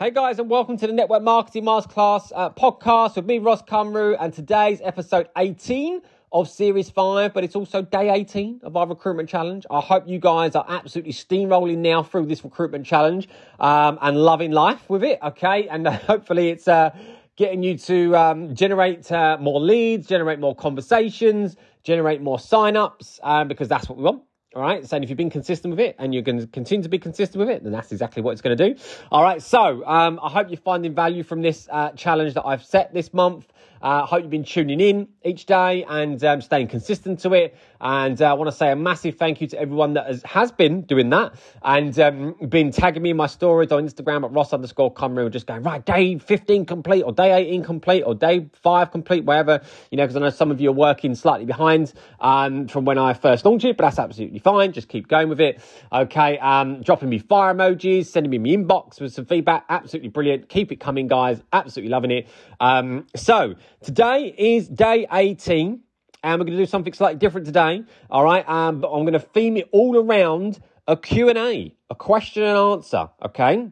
Hey guys, and welcome to the Network Marketing Masterclass uh, podcast with me, Ross Cumru, and today's episode 18 of Series 5, but it's also day 18 of our recruitment challenge. I hope you guys are absolutely steamrolling now through this recruitment challenge um, and loving life with it, okay? And uh, hopefully it's uh, getting you to um, generate uh, more leads, generate more conversations, generate more sign-ups, um, because that's what we want. All right. So if you've been consistent with it and you're going to continue to be consistent with it, then that's exactly what it's going to do. All right. So um, I hope you're finding value from this uh, challenge that I've set this month. I uh, hope you've been tuning in each day and um, staying consistent to it. And uh, I want to say a massive thank you to everyone that has, has been doing that and um, been tagging me in my stories on Instagram at Ross underscore Cumru, just going, right, day 15 complete or day 18 complete or day five complete, whatever, you know, because I know some of you are working slightly behind um, from when I first launched it, but that's absolutely fine. Just keep going with it. Okay. Um, dropping me fire emojis, sending me my inbox with some feedback. Absolutely brilliant. Keep it coming, guys. Absolutely loving it. Um, so, Today is day 18, and we're going to do something slightly different today. All right, um, but I'm going to theme it all around a Q&A, a question and answer, okay?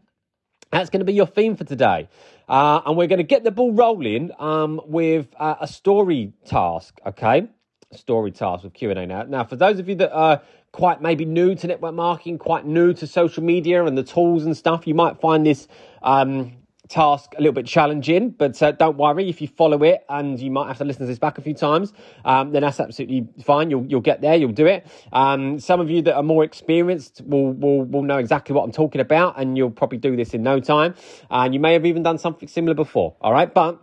That's going to be your theme for today. Uh, and we're going to get the ball rolling um, with uh, a story task, okay? Story task with Q&A now. Now, for those of you that are quite maybe new to network marketing, quite new to social media and the tools and stuff, you might find this um, task a little bit challenging, but uh, don't worry if you follow it and you might have to listen to this back a few times, um, then that's absolutely fine. You'll you'll get there, you'll do it. Um, some of you that are more experienced will, will will know exactly what I'm talking about, and you'll probably do this in no time. And you may have even done something similar before. All right, but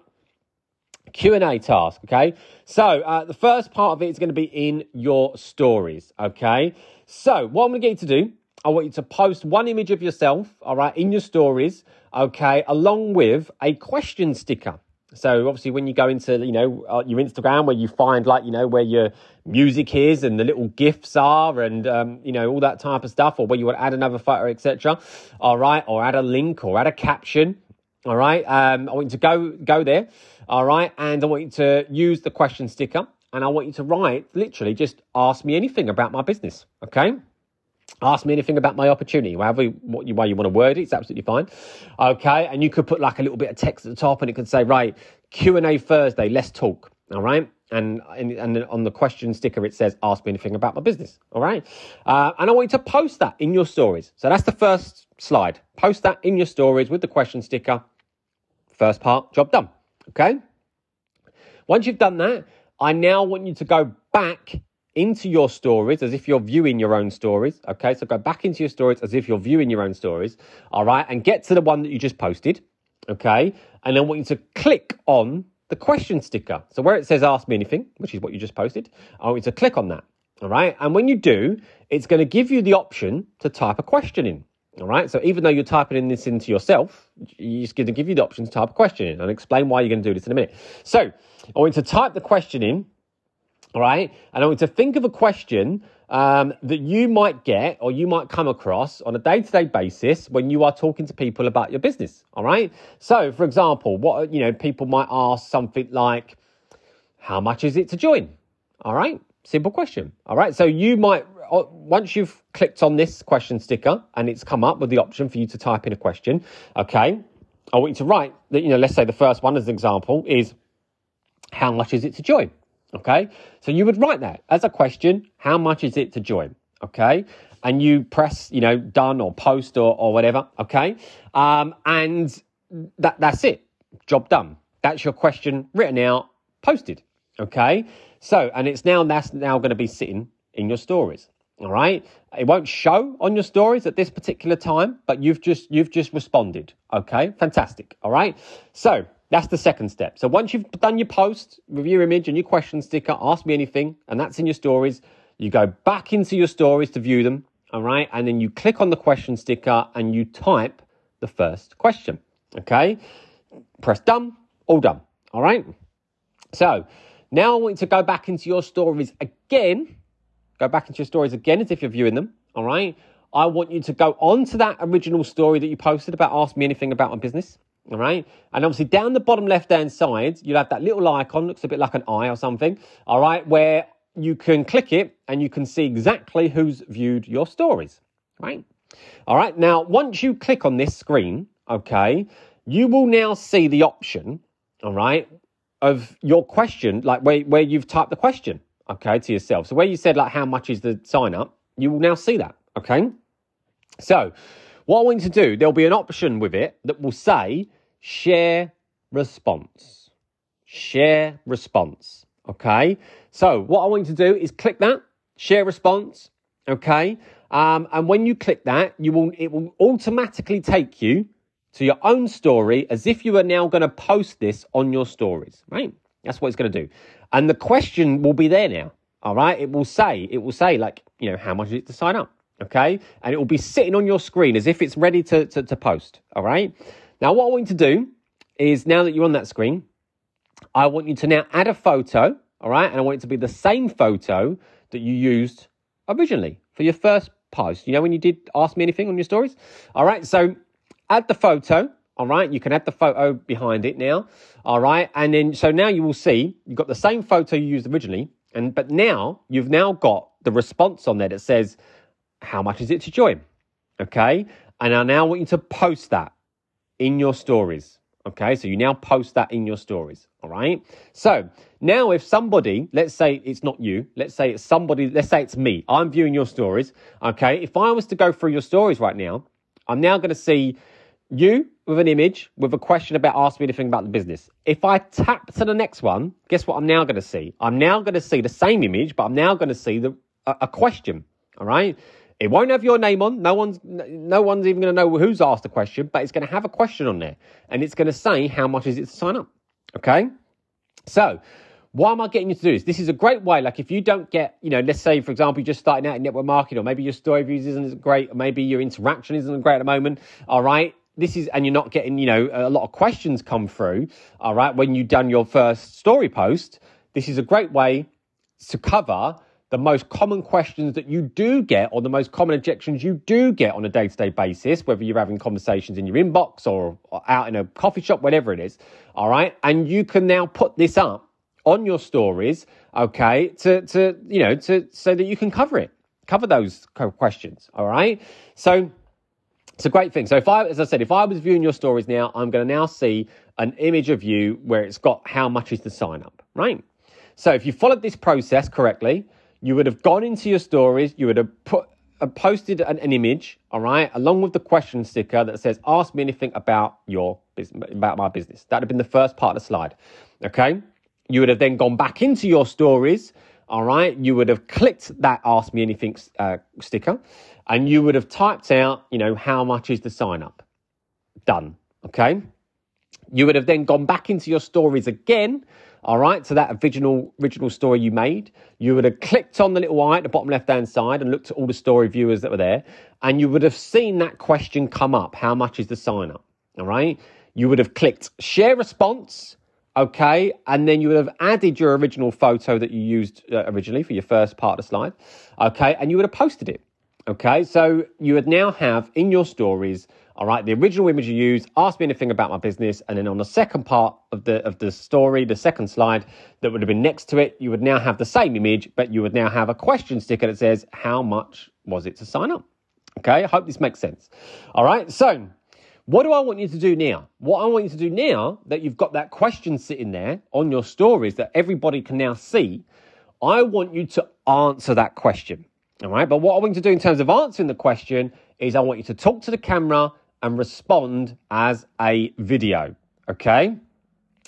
Q&A task, okay? So, uh, the first part of it is going to be in your stories, okay? So, what I'm going to get you to do, I want you to post one image of yourself, all right, in your stories okay, along with a question sticker. So obviously, when you go into you know uh, your Instagram, where you find like you know where your music is and the little gifs are, and um, you know all that type of stuff, or where you want to add another photo, etc. All right, or add a link or add a caption. All right, um, I want you to go go there. All right, and I want you to use the question sticker, and I want you to write literally just ask me anything about my business. Okay. Ask me anything about my opportunity, however what you, you want to word it, it's absolutely fine. Okay, and you could put like a little bit of text at the top, and it could say, right, Q and A Thursday, let's talk. All right, and, and and on the question sticker it says, ask me anything about my business. All right, uh, and I want you to post that in your stories. So that's the first slide. Post that in your stories with the question sticker. First part, job done. Okay. Once you've done that, I now want you to go back into your stories as if you're viewing your own stories. Okay, so go back into your stories as if you're viewing your own stories. All right, and get to the one that you just posted. Okay, and then I want you to click on the question sticker. So where it says ask me anything, which is what you just posted, I want you to click on that. All right, and when you do, it's going to give you the option to type a question in. All right, so even though you're typing in this into yourself, it's going to give you the option to type a question in and explain why you're going to do this in a minute. So I want you to type the question in all right. And I want to think of a question um, that you might get or you might come across on a day to day basis when you are talking to people about your business. All right. So, for example, what, you know, people might ask something like, how much is it to join? All right. Simple question. All right. So you might, once you've clicked on this question sticker and it's come up with the option for you to type in a question, okay, I want you to write that, you know, let's say the first one as an example is, how much is it to join? Okay. So you would write that as a question. How much is it to join? Okay. And you press, you know, done or post or, or whatever. Okay. Um, and that, that's it. Job done. That's your question written out, posted. Okay. So, and it's now, that's now going to be sitting in your stories. All right. It won't show on your stories at this particular time, but you've just, you've just responded. Okay. Fantastic. All right. So that's the second step. So once you've done your post with your image and your question sticker, ask me anything, and that's in your stories, you go back into your stories to view them, all right? And then you click on the question sticker and you type the first question, okay? Press done, all done, all right? So now I want you to go back into your stories again. Go back into your stories again as if you're viewing them, all right? I want you to go on to that original story that you posted about Ask Me Anything About My Business. All right. And obviously down the bottom left hand side, you'll have that little icon, looks a bit like an eye or something. All right. Where you can click it and you can see exactly who's viewed your stories. Right. All right. Now, once you click on this screen, okay, you will now see the option, all right, of your question, like where, where you've typed the question, okay, to yourself. So where you said, like, how much is the sign up, you will now see that, okay? So what I want you to do, there'll be an option with it that will say share response. Share response, okay? So what I want you to do is click that, share response, okay? Um, and when you click that, you will it will automatically take you to your own story as if you are now going to post this on your stories, right? That's what it's going to do. And the question will be there now, all right? It will say, it will say, like, you know, how much is it to sign up, okay? And it will be sitting on your screen as if it's ready to, to, to post, all right? Now, what I want you to do is now that you're on that screen, I want you to now add a photo, all right? And I want it to be the same photo that you used originally for your first post. You know, when you did ask me anything on your stories? All right, so add the photo. All right, you can add the photo behind it now. All right, and then so now you will see you've got the same photo you used originally, and but now you've now got the response on there that says, How much is it to join? Okay, and I now want you to post that in your stories. Okay, so you now post that in your stories. All right. So now, if somebody, let's say it's not you, let's say it's somebody, let's say it's me, I'm viewing your stories. Okay. If I was to go through your stories right now, I'm now going to see you with an image with a question about ask me anything about the business. If I tap to the next one, guess what I'm now going to see? I'm now going to see the same image, but I'm now going to see the a, a question. All right. It won't have your name on. No one's no one's even going to know who's asked the question, but it's going to have a question on there, and it's going to say how much is it to sign up. Okay, so why am I getting you to do this? This is a great way. Like if you don't get, you know, let's say for example you're just starting out in network marketing, or maybe your story views isn't great, or maybe your interaction isn't great at the moment. All right, this is and you're not getting you know a lot of questions come through all right when you've done your first story post this is a great way to cover the most common questions that you do get or the most common objections you do get on a day-to-day basis whether you're having conversations in your inbox or out in a coffee shop whatever it is all right? And you can now put this up on your stories okay to to you know to so that you can cover it cover those questions all right? So it's a great thing. So if I, as I said, if I was viewing your stories now, I'm going to now see an image of you where it's got how much is the sign up, right? So if you followed this process correctly, you would have gone into your stories, you would have put uh, posted an, an, image, all right, along with the question sticker that says "Ask me anything about your business, about my business." That would have been the first part of the slide. Okay, you would have then gone back into your stories, all right. You would have clicked that "Ask me anything" uh, sticker, and you would have typed out, you know, how much is the sign up. Done. Okay. You would have then gone back into your stories again all right, so that original original story you made, you would have clicked on the little eye at the bottom left hand side and looked at all the story viewers that were there, and you would have seen that question come up: How much is the sign up? All right, you would have clicked share response, okay, and then you would have added your original photo that you used uh, originally for your first part of the slide, okay, and you would have posted it. Okay, so you would now have in your stories all right, the original image you used, ask me anything about my business, and then on the second part of the of the story, the second slide that would have been next to it, you would now have the same image, but you would now have a question sticker that says, How much was it to sign up? Okay, I hope this makes sense. All right, so what do I want you to do now? What I want you to do now that you've got that question sitting there on your stories that everybody can now see, I want you to answer that question. All right, but what I want you to do in terms of answering the question is I want you to talk to the camera and respond as a video. Okay?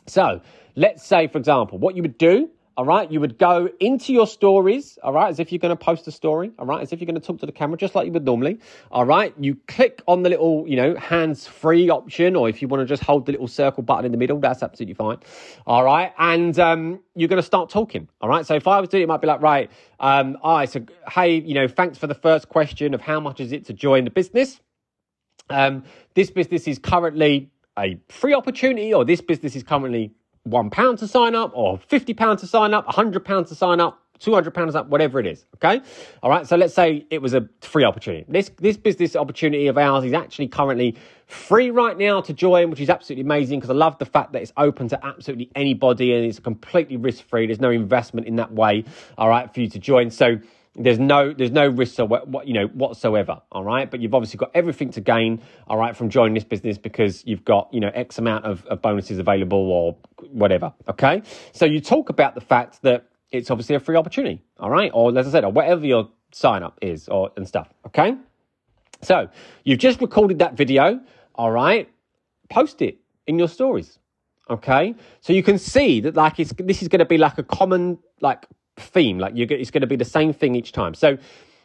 So let's say, for example, what you would do, all right, you would go into your stories, all right, as if you're going to post a story, all right, as if you're going to talk to the camera, just like you would normally, all right. You click on the little, you know, hands free option, or if you want to just hold the little circle button in the middle, that's absolutely fine, all right. And um, you're going to start talking, all right. So if I was doing it, it might be like, right, um, I so hey, you know, thanks for the first question of how much is it to join the business. Um, this business is currently a free opportunity, or this business is currently one pound to sign up, or fifty pounds to sign up, hundred pounds to sign up, two hundred pounds up, whatever it is. Okay, all right. So let's say it was a free opportunity. This this business opportunity of ours is actually currently free right now to join, which is absolutely amazing because I love the fact that it's open to absolutely anybody and it's completely risk free. There's no investment in that way. All right, for you to join. So There's no there's no risk you know whatsoever. All right, but you've obviously got everything to gain. All right, from joining this business because you've got you know X amount of, of bonuses available or whatever. Okay, so you talk about the fact that it's obviously a free opportunity. All right, or as I said, or whatever your sign up is or and stuff. Okay, so you've just recorded that video. All right, post it in your stories. Okay, so you can see that like it's this is going to be like a common like theme. Like you're, it's going to be the same thing each time. So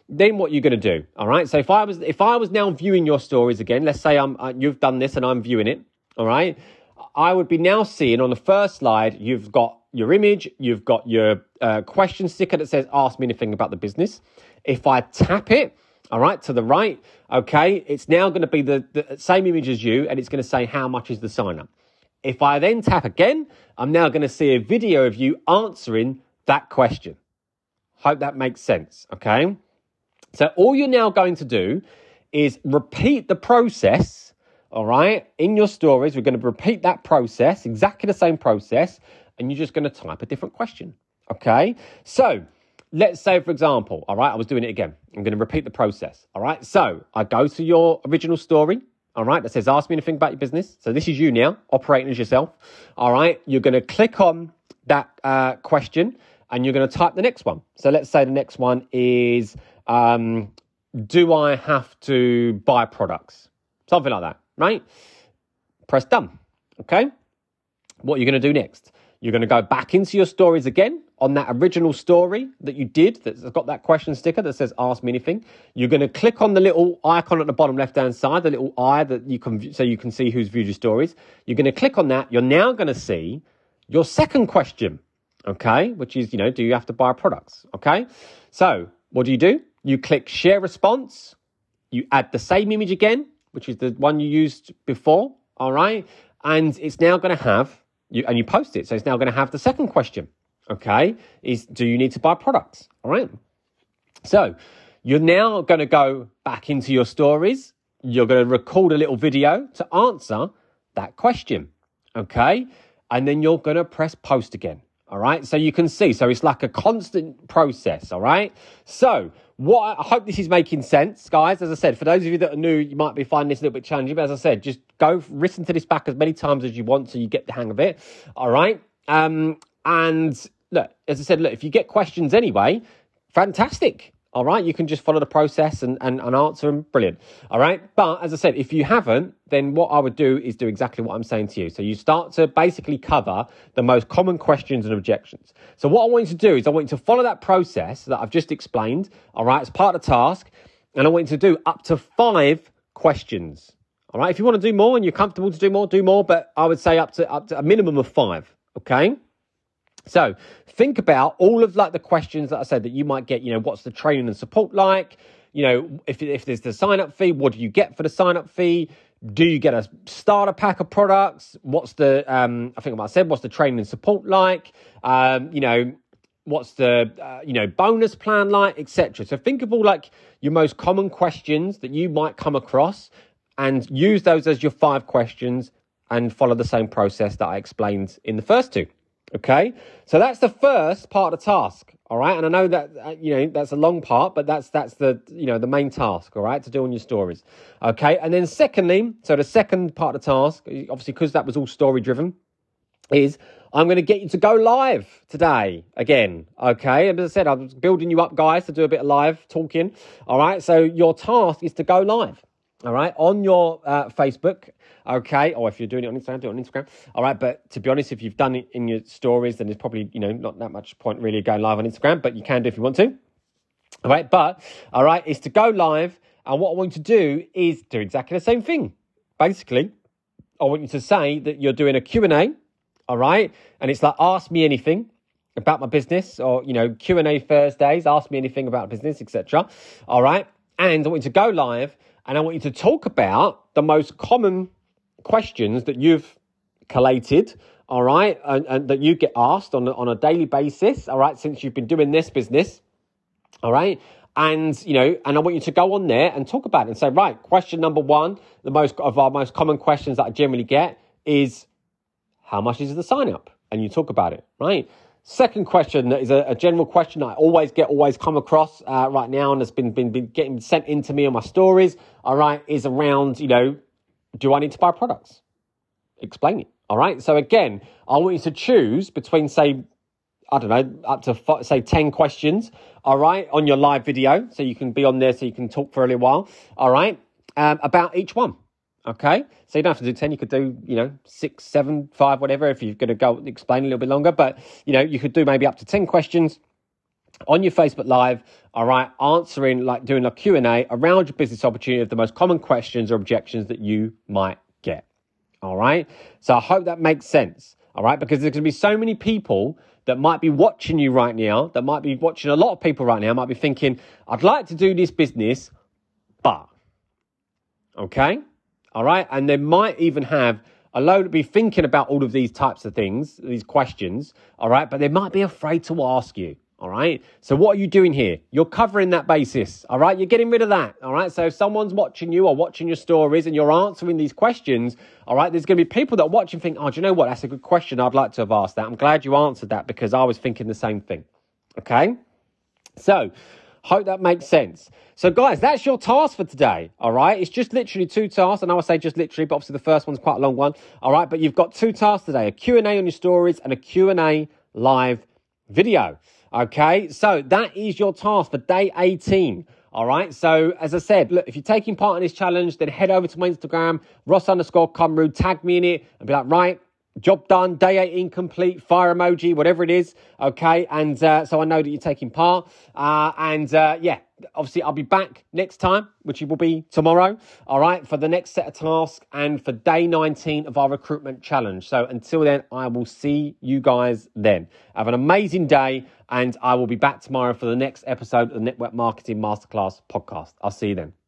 then what you're going to do, all right? So if I was if I was now viewing your stories again, let's say I'm uh, you've done this and I'm viewing it, all right? I would be now seeing on the first slide you've got your image, you've got your uh, question sticker that says "Ask me anything about the business." If I tap it, all right, to the right, okay, it's now going to be the, the same image as you, and it's going to say how much is the sign up. If I then tap again, I'm now going to see a video of you answering that question. Hope that makes sense, okay? So all you're now going to do is repeat the process, all right? In your stories, we're going to repeat that process, exactly the same process, and you're just going to type a different question, okay? So let's say, for example, all right, I was doing it again. I'm going to repeat the process, all right? So I go to your original story, all right, that says ask me anything about your business. So this is you now, operating as yourself, all right? You're going to click on that uh, question and you're going to type the next one. So let's say the next one is um, Do I have to buy products? Something like that, right? Press done. Okay. What are you're going to do next? You're going to go back into your stories again on that original story that you did that's got that question sticker that says ask me anything. You're going to click on the little icon at the bottom left hand side, the little eye that you can so you can see who's viewed your stories. You're going to click on that. You're now going to see your second question okay, which is, you know, do you have to buy products? Okay, so what do you do? You click share response, you add the same image again, which is the one you used before, all right, and it's now going to have, you, and you post it, so it's now going to have the second question, okay, is do you need to buy products? All right, so you're now going to go back into your stories, you're going to record a little video to answer that question, okay, and then you're going to press post again. All right. So you can see. So it's like a constant process. All right. So what I hope this is making sense, guys. As I said, for those of you that are new, you might be finding this a little bit challenging. But as I said, just go listen to this back as many times as you want so you get the hang of it. All right. Um, and look, as I said, look, if you get questions anyway, fantastic. All right, you can just follow the process and, and, and answer them. Brilliant. All right. But as I said, if you haven't, then what I would do is do exactly what I'm saying to you. So you start to basically cover the most common questions and objections. So what I want you to do is I want you to follow that process that I've just explained. All right. It's part of the task. And I want you to do up to five questions. All right. If you want to do more and you're comfortable to do more, do more. But I would say up to up to a minimum of five. Okay. So think about all of like the questions that I said that you might get. You know, what's the training and support like? You know, if if there's the sign up fee, what do you get for the sign up fee? Do you get a starter pack of products? What's the um, I think I said what's the training and support like? Um, you know, what's the uh, you know bonus plan like, etc. So think of all like your most common questions that you might come across, and use those as your five questions, and follow the same process that I explained in the first two. Okay, so that's the first part of the task. All right, and I know that uh, you know that's a long part, but that's that's the you know the main task. All right, to do on your stories. Okay, and then secondly, so the second part of the task, obviously because that was all story driven, is I'm going to get you to go live today again. Okay, and as I said, I'm building you up, guys, to do a bit of live talking. All right, so your task is to go live all right, on your uh, Facebook, okay, or if you're doing it on Instagram, do it on Instagram, all right. But to be honest, if you've done it in your stories, then there's probably you know not that much point really going live on Instagram, but you can do if you want to, all right. But all right, is to go live, and what I want you to do is do exactly the same thing. Basically, I want you to say that you're doing a Q and A, all right, and it's like ask me anything about my business, or you know Q and A Thursdays, ask me anything about business, etc. All right, and I want you to go live and I want you to talk about the most common questions that you've collated, all right, and, and that you get asked on, on a daily basis, all right, since you've been doing this business, all right. And you know, and I want you to go on there and talk about it and say, right, question number one, the most of our most common questions that I generally get is, how much is the sign up? And you talk about it, right? Second question is a, a, general question I always get, always come across uh, right now, and has been, been been getting sent into me on my stories. All right, is around you know, do I need to buy products? Explain it. All right. So again, I want you to choose between say, I don't know, up to five, say ten questions. All right, on your live video, so you can be on there, so you can talk for a little while. All right, um, about each one. Okay, so you don't have to do 10, you could do, you know, six, seven, five, whatever, if you're going to go explain a little bit longer. But, you know, you could do maybe up to 10 questions on your Facebook Live, all right, answering, like doing a Q&A around your business opportunity of the most common questions or objections that you might get. All right, so I hope that makes sense. All right, because there's going to be so many people that might be watching you right now, that might be watching a lot of people right now, might be thinking, I'd like to do this business, but, okay? All right. And they might even have a load of be thinking about all of these types of things, these questions. All right. But they might be afraid to ask you. All right. So what are you doing here? You're covering that basis. All right. You're getting rid of that. All right. So if someone's watching you or watching your stories and you're answering these questions, all right, there's going to be people that watch and think, oh, do you know what? That's a good question. I'd like to have asked that. I'm glad you answered that because I was thinking the same thing. Okay. So Hope that makes sense. So, guys, that's your task for today. All right. It's just literally two tasks. And I would say just literally, but obviously the first one's quite a long one. All right. But you've got two tasks today, a Q&A on your stories and a Q&A live video. Okay. So that is your task for day 18. All right. So as I said, look, if you're taking part in this challenge, then head over to my Instagram, Ross underscore Cumru, tag me in it and be like, right, job done, day eight incomplete, fire emoji, whatever it is. Okay. And uh, so I know that you're taking part. Uh, and uh, yeah, obviously I'll be back next time, which will be tomorrow. All right. For the next set of tasks and for day 19 of our recruitment challenge. So until then, I will see you guys then. Have an amazing day. And I will be back tomorrow for the next episode of the Network Marketing Masterclass podcast. I'll see you then.